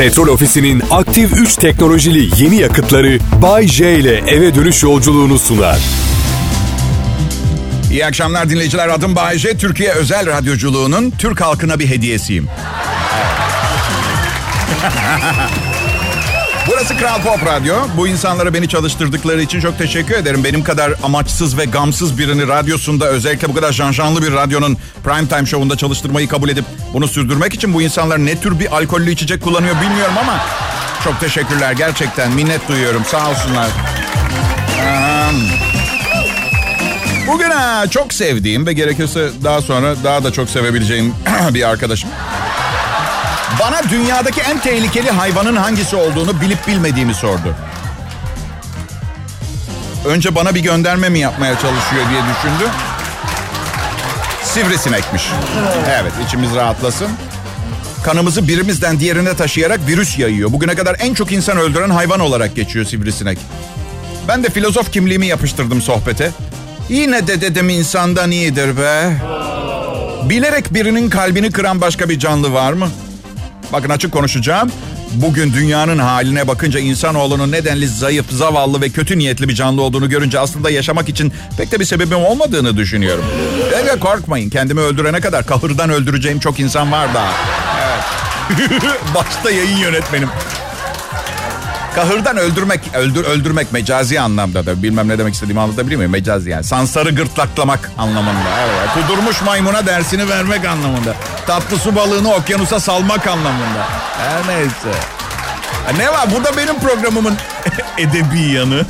Petrol Ofisi'nin aktif 3 teknolojili yeni yakıtları Bay J ile eve dönüş yolculuğunu sunar. İyi akşamlar dinleyiciler. Adım Bayece. Türkiye Özel Radyoculuğu'nun Türk halkına bir hediyesiyim. Burası Kral Pop Radyo. Bu insanlara beni çalıştırdıkları için çok teşekkür ederim. Benim kadar amaçsız ve gamsız birini radyosunda özellikle bu kadar janjanlı bir radyonun prime time show'unda çalıştırmayı kabul edip bunu sürdürmek için bu insanlar ne tür bir alkollü içecek kullanıyor bilmiyorum ama çok teşekkürler gerçekten minnet duyuyorum sağ olsunlar. Bugün ha, çok sevdiğim ve gerekirse daha sonra daha da çok sevebileceğim bir arkadaşım. Bana dünyadaki en tehlikeli hayvanın hangisi olduğunu bilip bilmediğimi sordu. Önce bana bir gönderme mi yapmaya çalışıyor diye düşündü. Sivrisinekmiş. Evet içimiz rahatlasın. Kanımızı birimizden diğerine taşıyarak virüs yayıyor. Bugüne kadar en çok insan öldüren hayvan olarak geçiyor sivrisinek. Ben de filozof kimliğimi yapıştırdım sohbete. Yine de dedim insandan iyidir be. Bilerek birinin kalbini kıran başka bir canlı var mı? Bakın açık konuşacağım. Bugün dünyanın haline bakınca insanoğlunun nedenli zayıf, zavallı ve kötü niyetli bir canlı olduğunu görünce aslında yaşamak için pek de bir sebebim olmadığını düşünüyorum. Evet korkmayın kendimi öldürene kadar kahırdan öldüreceğim çok insan var daha. Evet. Başta yayın yönetmenim. Kahırdan öldürmek, öldür, öldürmek mecazi anlamda da bilmem ne demek istediğimi anlatabiliyor muyum? Mecazi yani. Sansarı gırtlaklamak anlamında. Evet. Kudurmuş maymuna dersini vermek anlamında. Tatlı su balığını okyanusa salmak anlamında. Her neyse. Ne var? Bu da benim programımın edebi yanı.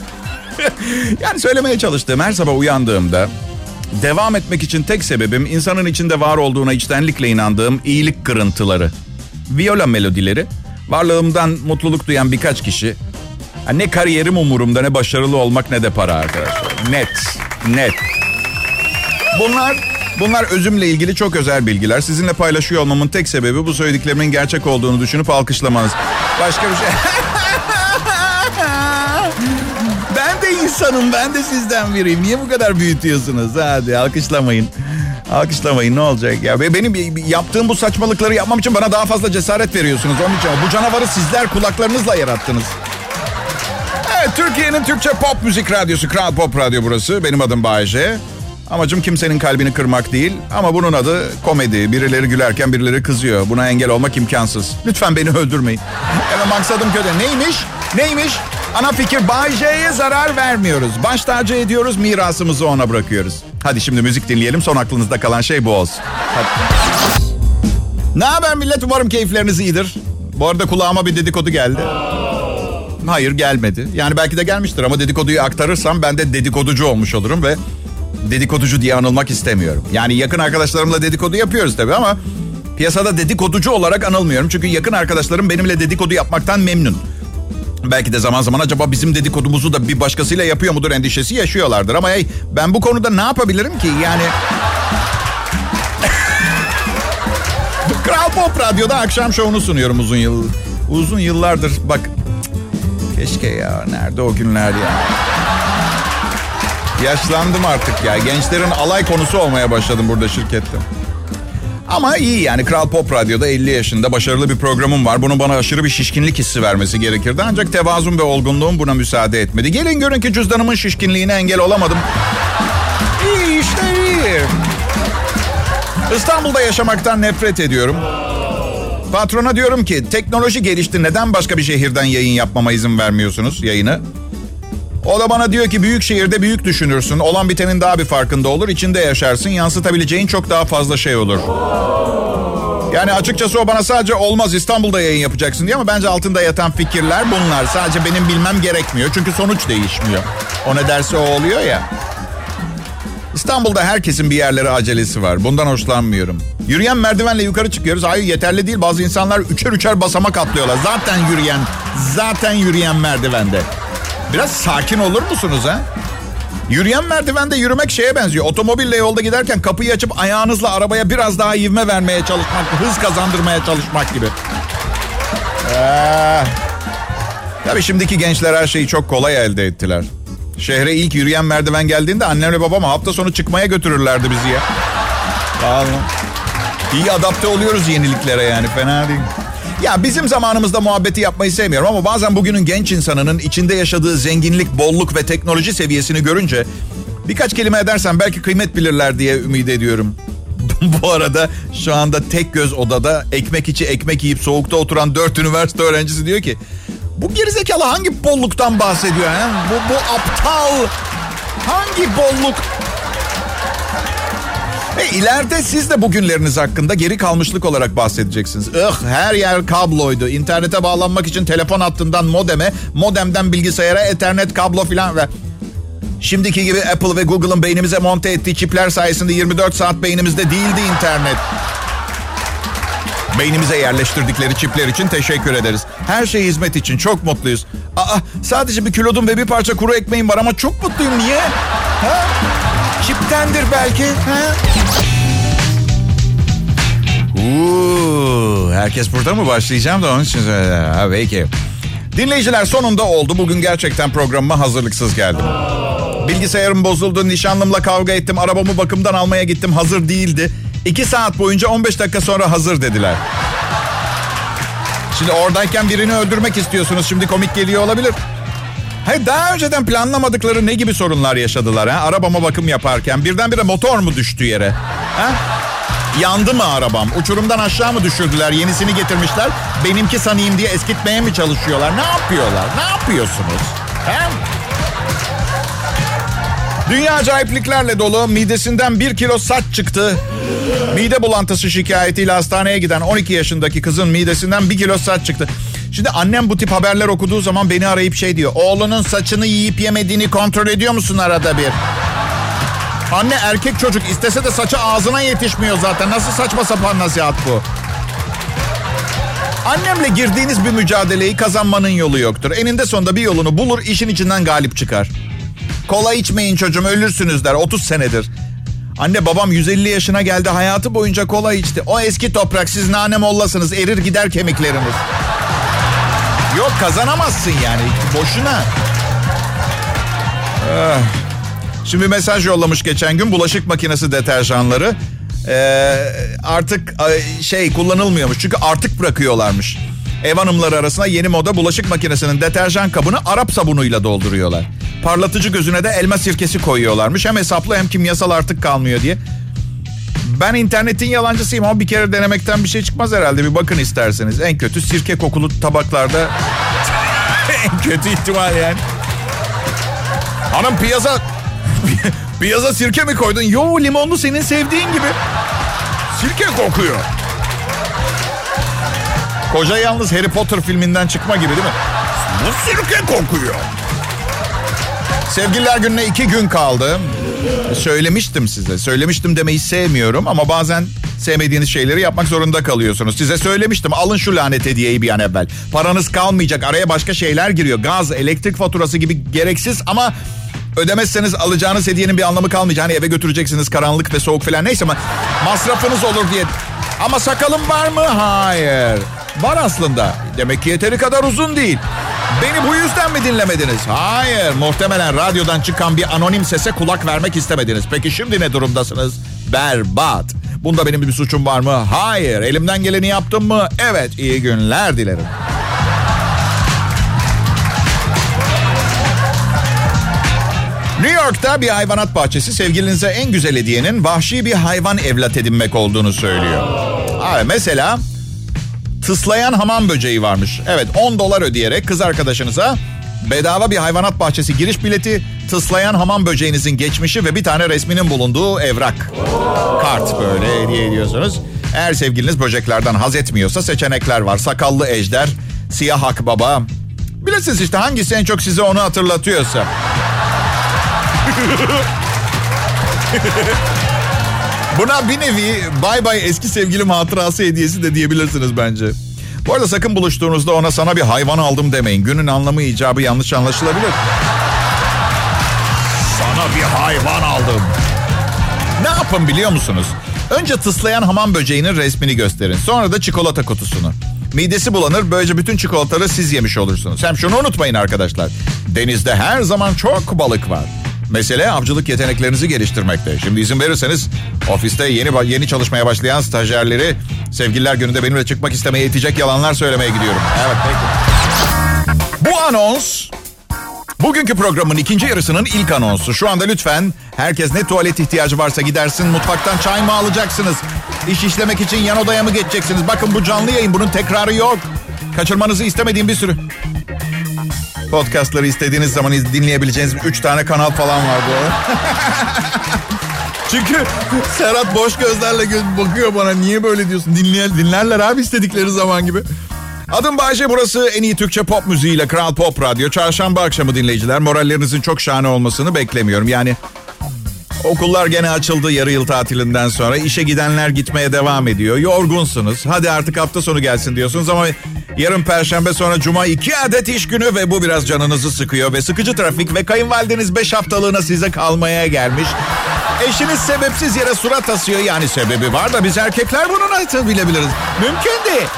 yani söylemeye çalıştığım her sabah uyandığımda devam etmek için tek sebebim insanın içinde var olduğuna içtenlikle inandığım iyilik kırıntıları. Viola melodileri Varlığımdan mutluluk duyan birkaç kişi. Ne kariyerim umurumda ne başarılı olmak ne de para arkadaşlar. Net, net. Bunlar bunlar özümle ilgili çok özel bilgiler. Sizinle paylaşıyor olmamın tek sebebi bu söylediklerimin gerçek olduğunu düşünüp alkışlamanız. Başka bir şey. ben de insanım, ben de sizden biriyim. Niye bu kadar büyütüyorsunuz? Hadi alkışlamayın. Alkışlamayın ne olacak ya. Benim yaptığım bu saçmalıkları yapmam için bana daha fazla cesaret veriyorsunuz. Onun için bu canavarı sizler kulaklarınızla yarattınız. Evet Türkiye'nin Türkçe pop müzik radyosu Kral Pop Radyo burası. Benim adım Bayece. Amacım kimsenin kalbini kırmak değil ama bunun adı komedi. Birileri gülerken birileri kızıyor. Buna engel olmak imkansız. Lütfen beni öldürmeyin. Evet maksadım kötü. Neymiş? Neymiş? Ana fikir Bay J'ye zarar vermiyoruz. Baş tacı ediyoruz, mirasımızı ona bırakıyoruz. Hadi şimdi müzik dinleyelim. Son aklınızda kalan şey bu olsun. Ne haber millet? Umarım keyifleriniz iyidir. Bu arada kulağıma bir dedikodu geldi. Hayır gelmedi. Yani belki de gelmiştir ama dedikoduyu aktarırsam ben de dedikoducu olmuş olurum ve dedikoducu diye anılmak istemiyorum. Yani yakın arkadaşlarımla dedikodu yapıyoruz tabii ama piyasada dedikoducu olarak anılmıyorum. Çünkü yakın arkadaşlarım benimle dedikodu yapmaktan memnun. Belki de zaman zaman acaba bizim dedikodumuzu da bir başkasıyla yapıyor mudur endişesi yaşıyorlardır. Ama hey ben bu konuda ne yapabilirim ki? Yani... Kral Pop Radyo'da akşam şovunu sunuyorum uzun yıl. Uzun yıllardır bak keşke ya nerede o günler ya. Yaşlandım artık ya. Gençlerin alay konusu olmaya başladım burada şirkette. Ama iyi yani Kral Pop Radyo'da 50 yaşında başarılı bir programım var. Bunun bana aşırı bir şişkinlik hissi vermesi gerekirdi. Ancak tevazum ve olgunluğum buna müsaade etmedi. Gelin görün ki cüzdanımın şişkinliğine engel olamadım. İyi işte iyi. İstanbul'da yaşamaktan nefret ediyorum. Patrona diyorum ki teknoloji gelişti neden başka bir şehirden yayın yapmama izin vermiyorsunuz yayını? O da bana diyor ki büyük şehirde büyük düşünürsün. Olan bitenin daha bir farkında olur. içinde yaşarsın. Yansıtabileceğin çok daha fazla şey olur. Yani açıkçası o bana sadece olmaz İstanbul'da yayın yapacaksın diye ama bence altında yatan fikirler bunlar. Sadece benim bilmem gerekmiyor. Çünkü sonuç değişmiyor. O ne derse o oluyor ya. İstanbul'da herkesin bir yerlere acelesi var. Bundan hoşlanmıyorum. Yürüyen merdivenle yukarı çıkıyoruz. Hayır yeterli değil. Bazı insanlar üçer üçer basamak atlıyorlar. Zaten yürüyen, zaten yürüyen merdivende. Biraz sakin olur musunuz ha? Yürüyen merdivende yürümek şeye benziyor. Otomobille yolda giderken kapıyı açıp ayağınızla arabaya biraz daha ivme vermeye çalışmak, hız kazandırmaya çalışmak gibi. Ee, tabii şimdiki gençler her şeyi çok kolay elde ettiler. Şehre ilk yürüyen merdiven geldiğinde annemle babam hafta sonu çıkmaya götürürlerdi bizi ya. Vallahi. İyi adapte oluyoruz yeniliklere yani fena değil. Ya bizim zamanımızda muhabbeti yapmayı sevmiyorum ama bazen bugünün genç insanının içinde yaşadığı zenginlik, bolluk ve teknoloji seviyesini görünce birkaç kelime edersem belki kıymet bilirler diye ümit ediyorum. Bu arada şu anda tek göz odada ekmek içi ekmek yiyip soğukta oturan dört üniversite öğrencisi diyor ki bu gerizekalı hangi bolluktan bahsediyor? He? Bu, bu aptal hangi bolluk? Ve ileride siz de bugünleriniz hakkında geri kalmışlık olarak bahsedeceksiniz. Ih her yer kabloydu. İnternete bağlanmak için telefon hattından modeme, modemden bilgisayara ethernet kablo filan ve şimdiki gibi Apple ve Google'ın beynimize monte ettiği çipler sayesinde 24 saat beynimizde değildi internet. Beynimize yerleştirdikleri çipler için teşekkür ederiz. Her şey hizmet için çok mutluyuz. Aa sadece bir kilodum ve bir parça kuru ekmeğim var ama çok mutluyum. Niye? Ha? Çiptendir belki. Ha? Uuu, herkes burada mı başlayacağım da onun için ha, peki. Dinleyiciler sonunda oldu. Bugün gerçekten programıma hazırlıksız geldim. Bilgisayarım bozuldu, nişanlımla kavga ettim, arabamı bakımdan almaya gittim, hazır değildi. İki saat boyunca 15 dakika sonra hazır dediler. Şimdi oradayken birini öldürmek istiyorsunuz. Şimdi komik geliyor olabilir. Hayır daha önceden planlamadıkları ne gibi sorunlar yaşadılar ha? Arabama bakım yaparken birdenbire motor mu düştü yere? Ha? Yandı mı arabam? Uçurumdan aşağı mı düşürdüler? Yenisini getirmişler. Benimki sanayım diye eskitmeye mi çalışıyorlar? Ne yapıyorlar? Ne yapıyorsunuz? Ha? Dünya acayipliklerle dolu. Midesinden bir kilo saç çıktı. Mide bulantısı şikayetiyle hastaneye giden 12 yaşındaki kızın midesinden bir kilo saç çıktı. Şimdi annem bu tip haberler okuduğu zaman beni arayıp şey diyor. Oğlunun saçını yiyip yemediğini kontrol ediyor musun arada bir? Anne erkek çocuk istese de saçı ağzına yetişmiyor zaten. Nasıl saçma sapan nasihat bu? Annemle girdiğiniz bir mücadeleyi kazanmanın yolu yoktur. Eninde sonunda bir yolunu bulur, işin içinden galip çıkar. Kola içmeyin çocuğum ölürsünüz der 30 senedir. Anne babam 150 yaşına geldi hayatı boyunca kola içti. O eski toprak siz nane mollasınız erir gider kemikleriniz. Yok kazanamazsın yani boşuna. Ah. Şimdi mesaj yollamış geçen gün bulaşık makinesi deterjanları. Ee, artık şey kullanılmıyormuş çünkü artık bırakıyorlarmış. Ev hanımları arasında yeni moda bulaşık makinesinin deterjan kabını Arap sabunuyla dolduruyorlar. Parlatıcı gözüne de elma sirkesi koyuyorlarmış. Hem hesaplı hem kimyasal artık kalmıyor diye. Ben internetin yalancısıyım ama bir kere denemekten bir şey çıkmaz herhalde. Bir bakın isterseniz. En kötü sirke kokulu tabaklarda en kötü ihtimal yani. Hanım piyasa piyaza sirke mi koydun? Yo limonlu senin sevdiğin gibi. Sirke kokuyor. Koca yalnız Harry Potter filminden çıkma gibi değil mi? Bu sirke kokuyor. Sevgililer gününe iki gün kaldı. Söylemiştim size. Söylemiştim demeyi sevmiyorum ama bazen sevmediğiniz şeyleri yapmak zorunda kalıyorsunuz. Size söylemiştim alın şu lanet hediyeyi bir an evvel. Paranız kalmayacak araya başka şeyler giriyor. Gaz, elektrik faturası gibi gereksiz ama ödemezseniz alacağınız hediyenin bir anlamı kalmayacak. Hani eve götüreceksiniz karanlık ve soğuk falan neyse ama masrafınız olur diye. Ama sakalım var mı? Hayır. Var aslında. Demek ki yeteri kadar uzun değil. Beni bu yüzden mi dinlemediniz? Hayır. Muhtemelen radyodan çıkan bir anonim sese kulak vermek istemediniz. Peki şimdi ne durumdasınız? Berbat. Bunda benim bir suçum var mı? Hayır. Elimden geleni yaptım mı? Evet. İyi günler dilerim. New York'ta bir hayvanat bahçesi sevgilinize en güzel hediyenin vahşi bir hayvan evlat edinmek olduğunu söylüyor. Abi mesela tıslayan hamam böceği varmış. Evet 10 dolar ödeyerek kız arkadaşınıza bedava bir hayvanat bahçesi giriş bileti, tıslayan hamam böceğinizin geçmişi ve bir tane resminin bulunduğu evrak. Kart böyle hediye ediyorsunuz. Eğer sevgiliniz böceklerden haz etmiyorsa seçenekler var. Sakallı ejder, siyah akbaba. Bilirsiniz işte hangisi en çok size onu hatırlatıyorsa. Buna bir nevi bay bay eski sevgilim hatırası hediyesi de diyebilirsiniz bence. Bu arada sakın buluştuğunuzda ona sana bir hayvan aldım demeyin. Günün anlamı icabı yanlış anlaşılabilir. Sana bir hayvan aldım. Ne yapın biliyor musunuz? Önce tıslayan hamam böceğinin resmini gösterin. Sonra da çikolata kutusunu. Midesi bulanır böylece bütün çikolataları siz yemiş olursunuz. Hem şunu unutmayın arkadaşlar. Denizde her zaman çok balık var. Mesele avcılık yeteneklerinizi geliştirmekte. Şimdi izin verirseniz ofiste yeni yeni çalışmaya başlayan stajyerleri sevgililer gününde benimle çıkmak istemeye itecek yalanlar söylemeye gidiyorum. Evet peki. Bu anons Bugünkü programın ikinci yarısının ilk anonsu. Şu anda lütfen herkes ne tuvalet ihtiyacı varsa gidersin. Mutfaktan çay mı alacaksınız? İş işlemek için yan odaya mı geçeceksiniz? Bakın bu canlı yayın bunun tekrarı yok. Kaçırmanızı istemediğim bir sürü. Podcastları istediğiniz zaman dinleyebileceğiniz 3 tane kanal falan var bu Çünkü Serhat boş gözlerle bakıyor bana. Niye böyle diyorsun? Dinleyen, dinlerler abi istedikleri zaman gibi. Adım Bayce burası en iyi Türkçe pop müziğiyle Kral Pop Radyo. Çarşamba akşamı dinleyiciler. Morallerinizin çok şahane olmasını beklemiyorum. Yani okullar gene açıldı yarı yıl tatilinden sonra. işe gidenler gitmeye devam ediyor. Yorgunsunuz. Hadi artık hafta sonu gelsin diyorsunuz ama yarın perşembe sonra cuma iki adet iş günü ve bu biraz canınızı sıkıyor. Ve sıkıcı trafik ve kayınvalideniz beş haftalığına size kalmaya gelmiş. Eşiniz sebepsiz yere surat asıyor. Yani sebebi var da biz erkekler bunu nasıl bilebiliriz? Mümkün değil.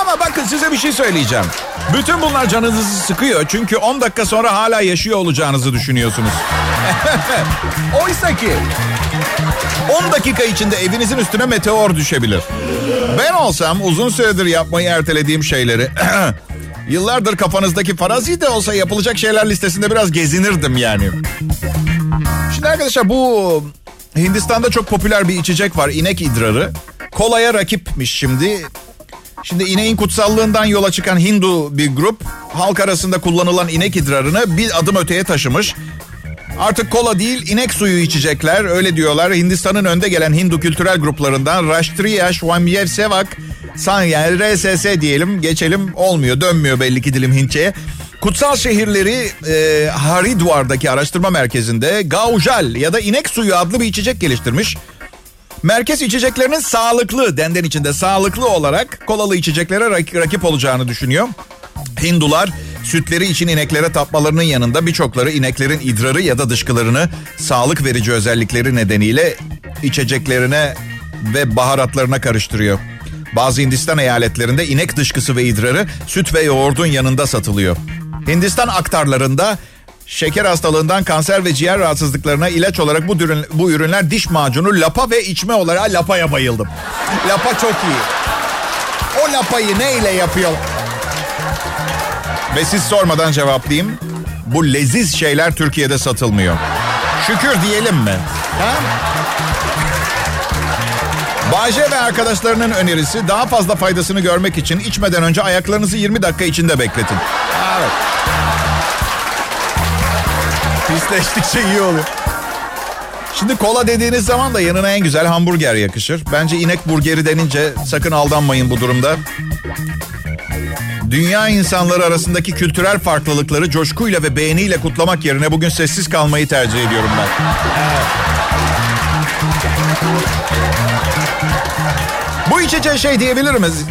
Ama bakın size bir şey söyleyeceğim. Bütün bunlar canınızı sıkıyor. Çünkü 10 dakika sonra hala yaşıyor olacağınızı düşünüyorsunuz. Oysa ki 10 dakika içinde evinizin üstüne meteor düşebilir. Ben olsam uzun süredir yapmayı ertelediğim şeyleri... Yıllardır kafanızdaki farazi de olsa yapılacak şeyler listesinde biraz gezinirdim yani. Şimdi arkadaşlar bu Hindistan'da çok popüler bir içecek var. inek idrarı. Kolaya rakipmiş şimdi. Şimdi ineğin kutsallığından yola çıkan Hindu bir grup halk arasında kullanılan inek idrarını bir adım öteye taşımış. Artık kola değil inek suyu içecekler öyle diyorlar. Hindistan'ın önde gelen Hindu kültürel gruplarından Rashtriya Swamyev Sevak San yani RSS diyelim geçelim olmuyor dönmüyor belli ki dilim Hintçe'ye. Kutsal şehirleri e, Haridwar'daki araştırma merkezinde Gaujal ya da inek suyu adlı bir içecek geliştirmiş. Merkez içeceklerinin sağlıklı, denden içinde sağlıklı olarak kolalı içeceklere rakip olacağını düşünüyor. Hindular sütleri için ineklere tapmalarının yanında birçokları ineklerin idrarı ya da dışkılarını sağlık verici özellikleri nedeniyle içeceklerine ve baharatlarına karıştırıyor. Bazı Hindistan eyaletlerinde inek dışkısı ve idrarı süt ve yoğurdun yanında satılıyor. Hindistan aktarlarında Şeker hastalığından kanser ve ciğer rahatsızlıklarına ilaç olarak bu, ürün, bu ürünler diş macunu, lapa ve içme olarak lapaya bayıldım. Lapa çok iyi. O lapayı ne ile yapıyor? Ve siz sormadan cevaplayayım. Bu leziz şeyler Türkiye'de satılmıyor. Şükür diyelim mi? Ha? Bayce ve arkadaşlarının önerisi daha fazla faydasını görmek için içmeden önce ayaklarınızı 20 dakika içinde bekletin. Evet. Pisleştikçe iyi oluyor. Şimdi kola dediğiniz zaman da yanına en güzel hamburger yakışır. Bence inek burgeri denince sakın aldanmayın bu durumda. Dünya insanları arasındaki kültürel farklılıkları coşkuyla ve beğeniyle kutlamak yerine bugün sessiz kalmayı tercih ediyorum ben. Bu içeceğe şey diyebilir miyiz?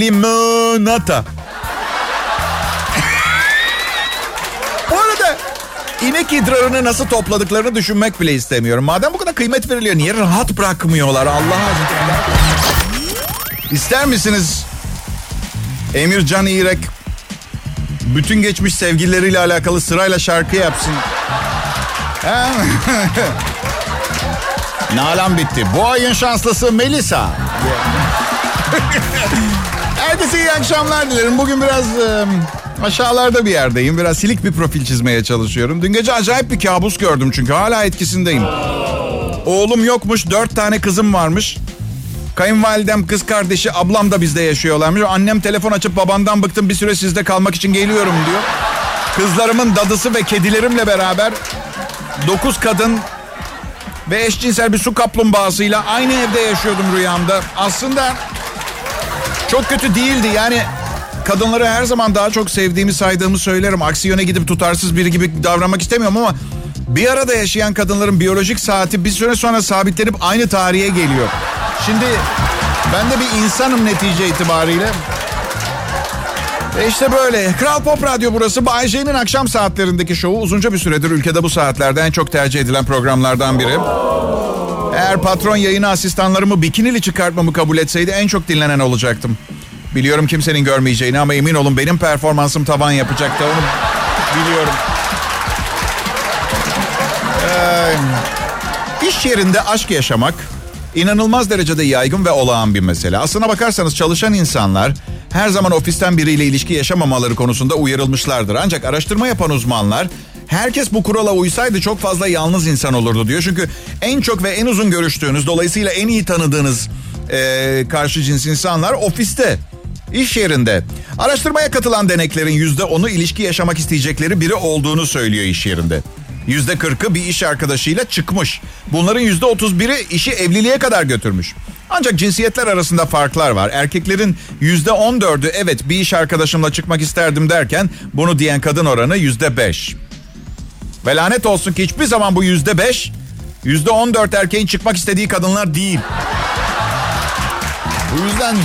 Limonata. İnek idrarını nasıl topladıklarını düşünmek bile istemiyorum. Madem bu kadar kıymet veriliyor niye rahat bırakmıyorlar Allah aşkına? İster misiniz Emircan İrek bütün geçmiş sevgilileriyle alakalı sırayla şarkı yapsın? Nalan bitti. Bu ayın şanslısı Melisa. Herkese iyi akşamlar dilerim. Bugün biraz... Aşağılarda bir yerdeyim. Biraz silik bir profil çizmeye çalışıyorum. Dün gece acayip bir kabus gördüm çünkü hala etkisindeyim. Oğlum yokmuş, dört tane kızım varmış. Kayınvalidem, kız kardeşi, ablam da bizde yaşıyorlarmış. Annem telefon açıp babandan bıktım bir süre sizde kalmak için geliyorum diyor. Kızlarımın dadısı ve kedilerimle beraber dokuz kadın ve eşcinsel bir su kaplumbağasıyla aynı evde yaşıyordum rüyamda. Aslında çok kötü değildi yani kadınları her zaman daha çok sevdiğimi saydığımı söylerim. Aksi yöne gidip tutarsız biri gibi davranmak istemiyorum ama bir arada yaşayan kadınların biyolojik saati bir süre sonra sabitlenip aynı tarihe geliyor. Şimdi ben de bir insanım netice itibariyle. E işte böyle. Kral Pop Radyo burası. Bay J'nin akşam saatlerindeki şovu uzunca bir süredir ülkede bu saatlerde en çok tercih edilen programlardan biri. Eğer patron yayını asistanlarımı bikinili çıkartmamı kabul etseydi en çok dinlenen olacaktım. Biliyorum kimsenin görmeyeceğini ama emin olun benim performansım tavan yapacaktı onu biliyorum. iş yerinde aşk yaşamak inanılmaz derecede yaygın ve olağan bir mesele. Aslına bakarsanız çalışan insanlar her zaman ofisten biriyle ilişki yaşamamaları konusunda uyarılmışlardır. Ancak araştırma yapan uzmanlar herkes bu kurala uysaydı çok fazla yalnız insan olurdu diyor. Çünkü en çok ve en uzun görüştüğünüz dolayısıyla en iyi tanıdığınız e, karşı cins insanlar ofiste. İş yerinde. Araştırmaya katılan deneklerin yüzde onu ilişki yaşamak isteyecekleri biri olduğunu söylüyor iş yerinde. Yüzde kırkı bir iş arkadaşıyla çıkmış. Bunların yüzde otuz biri işi evliliğe kadar götürmüş. Ancak cinsiyetler arasında farklar var. Erkeklerin yüzde on dördü evet bir iş arkadaşımla çıkmak isterdim derken bunu diyen kadın oranı yüzde beş. Ve lanet olsun ki hiçbir zaman bu yüzde beş, yüzde on dört erkeğin çıkmak istediği kadınlar değil. Bu yüzden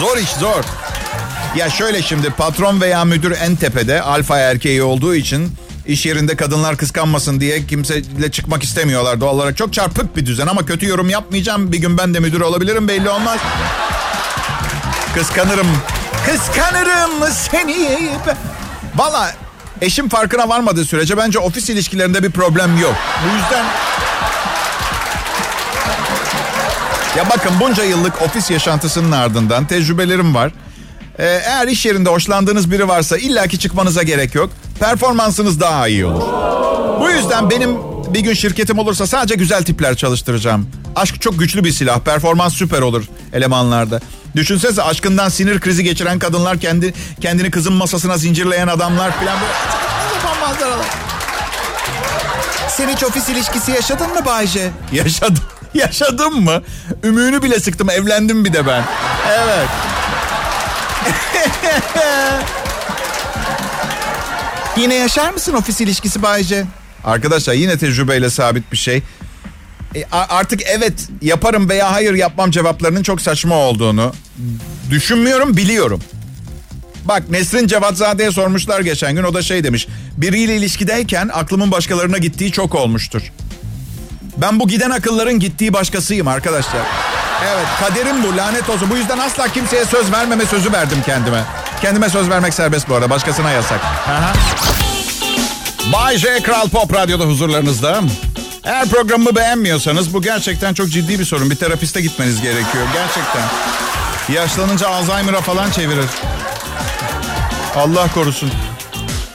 zor iş zor. Ya şöyle şimdi patron veya müdür en tepede alfa erkeği olduğu için iş yerinde kadınlar kıskanmasın diye kimseyle çıkmak istemiyorlar doğal olarak. Çok çarpık bir düzen ama kötü yorum yapmayacağım. Bir gün ben de müdür olabilirim belli olmaz. Kıskanırım. Kıskanırım seni. Valla eşim farkına varmadığı sürece bence ofis ilişkilerinde bir problem yok. Bu yüzden Ya bakın bunca yıllık ofis yaşantısının ardından tecrübelerim var. Ee, eğer iş yerinde hoşlandığınız biri varsa illaki çıkmanıza gerek yok. Performansınız daha iyi olur. Bu yüzden benim bir gün şirketim olursa sadece güzel tipler çalıştıracağım. Aşk çok güçlü bir silah. Performans süper olur elemanlarda. Düşünsenize aşkından sinir krizi geçiren kadınlar kendi kendini kızın masasına zincirleyen adamlar falan böyle manzaralar. Sen hiç ofis ilişkisi yaşadın mı Bayce? Yaşadım. Yaşadım mı? Ümüğünü bile sıktım. Evlendim bir de ben. Evet. yine yaşar mısın ofis ilişkisi Bayce? Arkadaşlar yine tecrübeyle sabit bir şey. E, artık evet yaparım veya hayır yapmam cevaplarının çok saçma olduğunu düşünmüyorum biliyorum. Bak Nesrin Cevatzade'ye sormuşlar geçen gün o da şey demiş. Biriyle ilişkideyken aklımın başkalarına gittiği çok olmuştur. Ben bu giden akılların gittiği başkasıyım arkadaşlar. Evet kaderim bu lanet olsun. Bu yüzden asla kimseye söz vermeme sözü verdim kendime. Kendime söz vermek serbest bu arada başkasına yasak. Aha. Bay J Kral Pop Radyo'da huzurlarınızda. Eğer programımı beğenmiyorsanız bu gerçekten çok ciddi bir sorun. Bir terapiste gitmeniz gerekiyor gerçekten. Yaşlanınca Alzheimer'a falan çevirir. Allah korusun.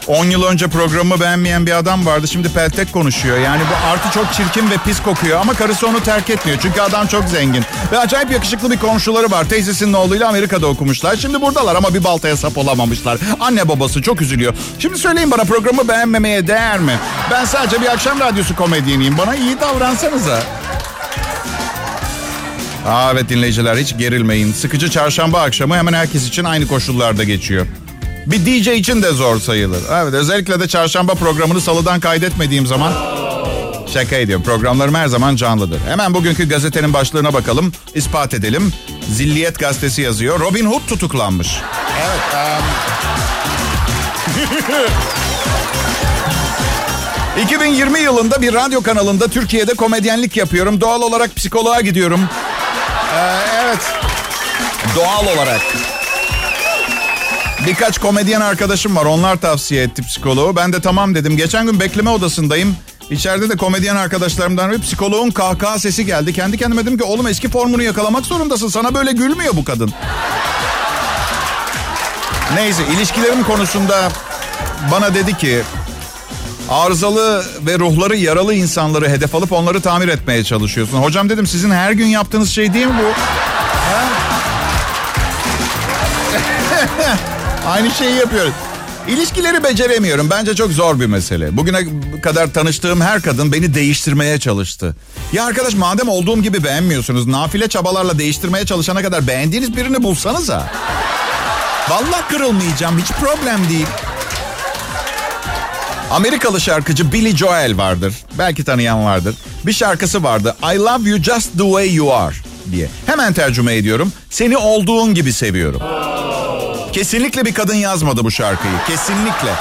10 yıl önce programı beğenmeyen bir adam vardı. Şimdi peltek konuşuyor. Yani bu artı çok çirkin ve pis kokuyor. Ama karısı onu terk etmiyor. Çünkü adam çok zengin. Ve acayip yakışıklı bir komşuları var. Teyzesinin oğluyla Amerika'da okumuşlar. Şimdi buradalar ama bir baltaya sap olamamışlar. Anne babası çok üzülüyor. Şimdi söyleyin bana programı beğenmemeye değer mi? Ben sadece bir akşam radyosu komedyeniyim. Bana iyi davransanıza. Aa, evet dinleyiciler hiç gerilmeyin. Sıkıcı çarşamba akşamı hemen herkes için aynı koşullarda geçiyor. Bir DJ için de zor sayılır. Evet özellikle de çarşamba programını salıdan kaydetmediğim zaman Şaka ediyorum. Programlarım her zaman canlıdır. Hemen bugünkü gazetenin başlığına bakalım. ispat edelim. Zilliyet gazetesi yazıyor. Robin Hood tutuklanmış. Evet. Um... 2020 yılında bir radyo kanalında Türkiye'de komedyenlik yapıyorum. Doğal olarak psikoloğa gidiyorum. Ee, evet. Doğal olarak. Birkaç komedyen arkadaşım var. Onlar tavsiye etti psikoloğu. Ben de tamam dedim. Geçen gün bekleme odasındayım. İçeride de komedyen arkadaşlarımdan bir psikoloğun kahkaha sesi geldi. Kendi kendime dedim ki oğlum eski formunu yakalamak zorundasın. Sana böyle gülmüyor bu kadın. Neyse ilişkilerim konusunda bana dedi ki arızalı ve ruhları yaralı insanları hedef alıp onları tamir etmeye çalışıyorsun. Hocam dedim sizin her gün yaptığınız şey değil mi bu? Aynı şeyi yapıyoruz. İlişkileri beceremiyorum. Bence çok zor bir mesele. Bugüne kadar tanıştığım her kadın beni değiştirmeye çalıştı. Ya arkadaş madem olduğum gibi beğenmiyorsunuz, nafile çabalarla değiştirmeye çalışana kadar beğendiğiniz birini bulsanıza. Vallahi kırılmayacağım, hiç problem değil. Amerikalı şarkıcı Billy Joel vardır. Belki tanıyan vardır. Bir şarkısı vardı. I love you just the way you are diye. Hemen tercüme ediyorum. Seni olduğun gibi seviyorum. Kesinlikle bir kadın yazmadı bu şarkıyı. Kesinlikle.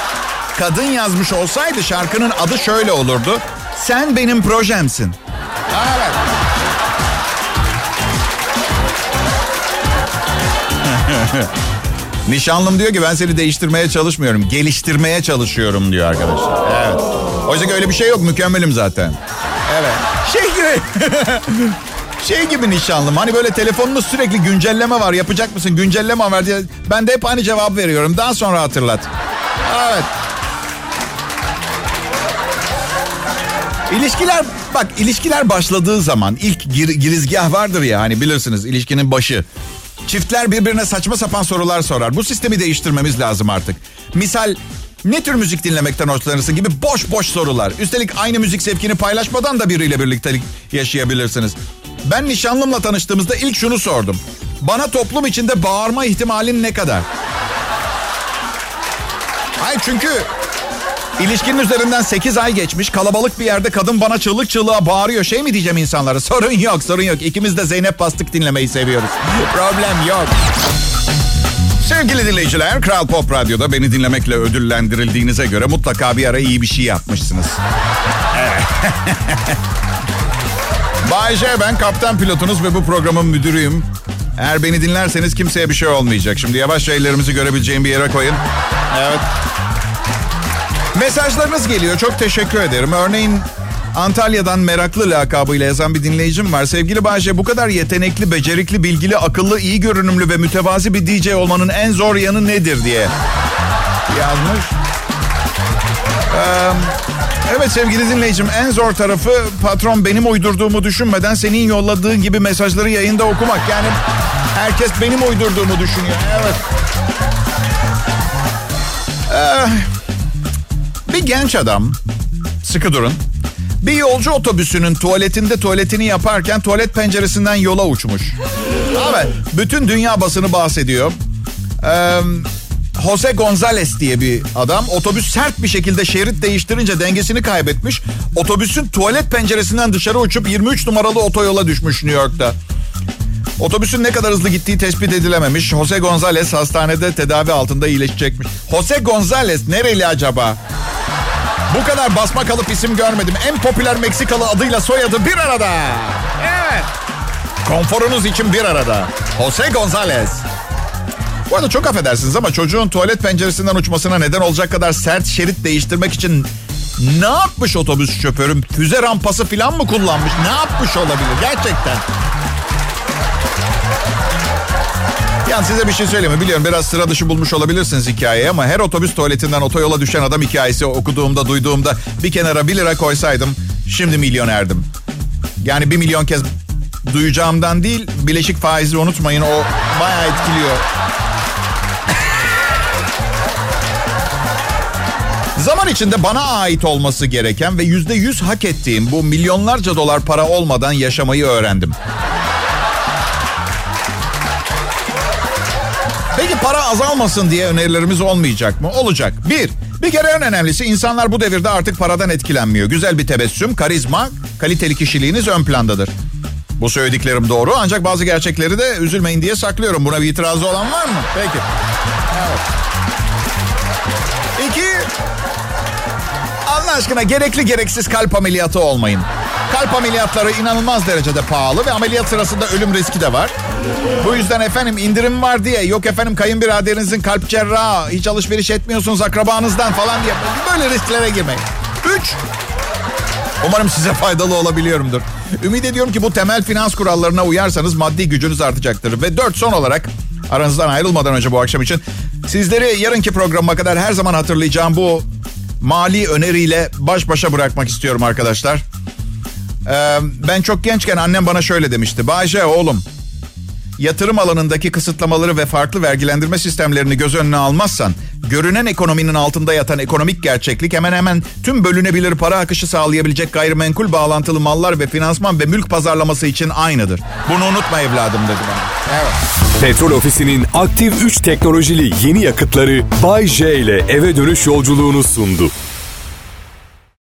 Kadın yazmış olsaydı şarkının adı şöyle olurdu. Sen benim projemsin. Evet. Nişanlım diyor ki ben seni değiştirmeye çalışmıyorum. Geliştirmeye çalışıyorum diyor arkadaşlar. Evet. Oysa ki öyle bir şey yok. Mükemmelim zaten. Evet. Şey gibi. şey gibi nişanlım. Hani böyle telefonunuz sürekli güncelleme var. Yapacak mısın? Güncelleme var diye. Ben de hep aynı cevap veriyorum. Daha sonra hatırlat. Evet. İlişkiler bak ilişkiler başladığı zaman ilk gir, girizgah vardır ya hani bilirsiniz ilişkinin başı. Çiftler birbirine saçma sapan sorular sorar. Bu sistemi değiştirmemiz lazım artık. Misal ne tür müzik dinlemekten hoşlanırsın gibi boş boş sorular. Üstelik aynı müzik zevkini paylaşmadan da biriyle birlikte yaşayabilirsiniz. Ben nişanlımla tanıştığımızda ilk şunu sordum. Bana toplum içinde bağırma ihtimalin ne kadar? Hayır çünkü İlişkinin üzerinden 8 ay geçmiş. Kalabalık bir yerde kadın bana çığlık çığlığa bağırıyor. Şey mi diyeceğim insanlara? Sorun yok, sorun yok. İkimiz de Zeynep Bastık dinlemeyi seviyoruz. Problem yok. Sevgili dinleyiciler, Kral Pop Radyo'da beni dinlemekle ödüllendirildiğinize göre mutlaka bir ara iyi bir şey yapmışsınız. Evet. Bay J, ben kaptan pilotunuz ve bu programın müdürüyüm. Eğer beni dinlerseniz kimseye bir şey olmayacak. Şimdi yavaş ellerimizi görebileceğim bir yere koyun. Evet. Mesajlarınız geliyor. Çok teşekkür ederim. Örneğin Antalya'dan meraklı lakabıyla yazan bir dinleyicim var. Sevgili Bahçe bu kadar yetenekli, becerikli, bilgili, akıllı, iyi görünümlü ve mütevazi bir DJ olmanın en zor yanı nedir diye yazmış. Ee, evet sevgili dinleyicim en zor tarafı patron benim uydurduğumu düşünmeden senin yolladığın gibi mesajları yayında okumak. Yani herkes benim uydurduğumu düşünüyor. Evet. Ee, bir genç adam, sıkı durun, bir yolcu otobüsünün tuvaletinde tuvaletini yaparken tuvalet penceresinden yola uçmuş. Evet, bütün dünya basını bahsediyor. Ee, Jose Gonzalez diye bir adam otobüs sert bir şekilde şerit değiştirince dengesini kaybetmiş. Otobüsün tuvalet penceresinden dışarı uçup 23 numaralı otoyola düşmüş New York'ta. Otobüsün ne kadar hızlı gittiği tespit edilememiş. Jose Gonzalez hastanede tedavi altında iyileşecekmiş. Jose Gonzalez nereli acaba? Bu kadar basma kalıp isim görmedim. En popüler Meksikalı adıyla soyadı bir arada. Evet. Konforunuz için bir arada. Jose Gonzalez. Bu arada çok affedersiniz ama çocuğun tuvalet penceresinden uçmasına neden olacak kadar sert şerit değiştirmek için ne yapmış otobüs şoförü? Füze rampası falan mı kullanmış? Ne yapmış olabilir gerçekten? Yani size bir şey söyleyeyim mi? Biliyorum biraz sıra dışı bulmuş olabilirsiniz hikayeyi ama her otobüs tuvaletinden otoyola düşen adam hikayesi okuduğumda, duyduğumda bir kenara bir lira koysaydım şimdi milyonerdim. Yani bir milyon kez duyacağımdan değil, bileşik faizi unutmayın o bayağı etkiliyor. Zaman içinde bana ait olması gereken ve yüzde yüz hak ettiğim bu milyonlarca dolar para olmadan yaşamayı öğrendim. Peki para azalmasın diye önerilerimiz olmayacak mı? Olacak. Bir, bir kere en önemlisi insanlar bu devirde artık paradan etkilenmiyor. Güzel bir tebessüm, karizma, kaliteli kişiliğiniz ön plandadır. Bu söylediklerim doğru ancak bazı gerçekleri de üzülmeyin diye saklıyorum. Buna bir itirazı olan var mı? Peki. Evet. İki, Allah aşkına gerekli gereksiz kalp ameliyatı olmayın. Kalp ameliyatları inanılmaz derecede pahalı ve ameliyat sırasında ölüm riski de var. Bu yüzden efendim indirim var diye yok efendim kayınbiraderinizin kalp cerrahı hiç alışveriş etmiyorsunuz akrabanızdan falan diye böyle risklere girmeyin. Üç, umarım size faydalı olabiliyorumdur. Ümit ediyorum ki bu temel finans kurallarına uyarsanız maddi gücünüz artacaktır. Ve dört son olarak aranızdan ayrılmadan önce bu akşam için sizleri yarınki programa kadar her zaman hatırlayacağım bu mali öneriyle baş başa bırakmak istiyorum arkadaşlar. Ee, ben çok gençken annem bana şöyle demişti. Bayce oğlum yatırım alanındaki kısıtlamaları ve farklı vergilendirme sistemlerini göz önüne almazsan görünen ekonominin altında yatan ekonomik gerçeklik hemen hemen tüm bölünebilir para akışı sağlayabilecek gayrimenkul bağlantılı mallar ve finansman ve mülk pazarlaması için aynıdır. Bunu unutma evladım dedi bana. Evet. Petrol Ofisi'nin aktif 3 teknolojili yeni yakıtları Bay J ile eve dönüş yolculuğunu sundu.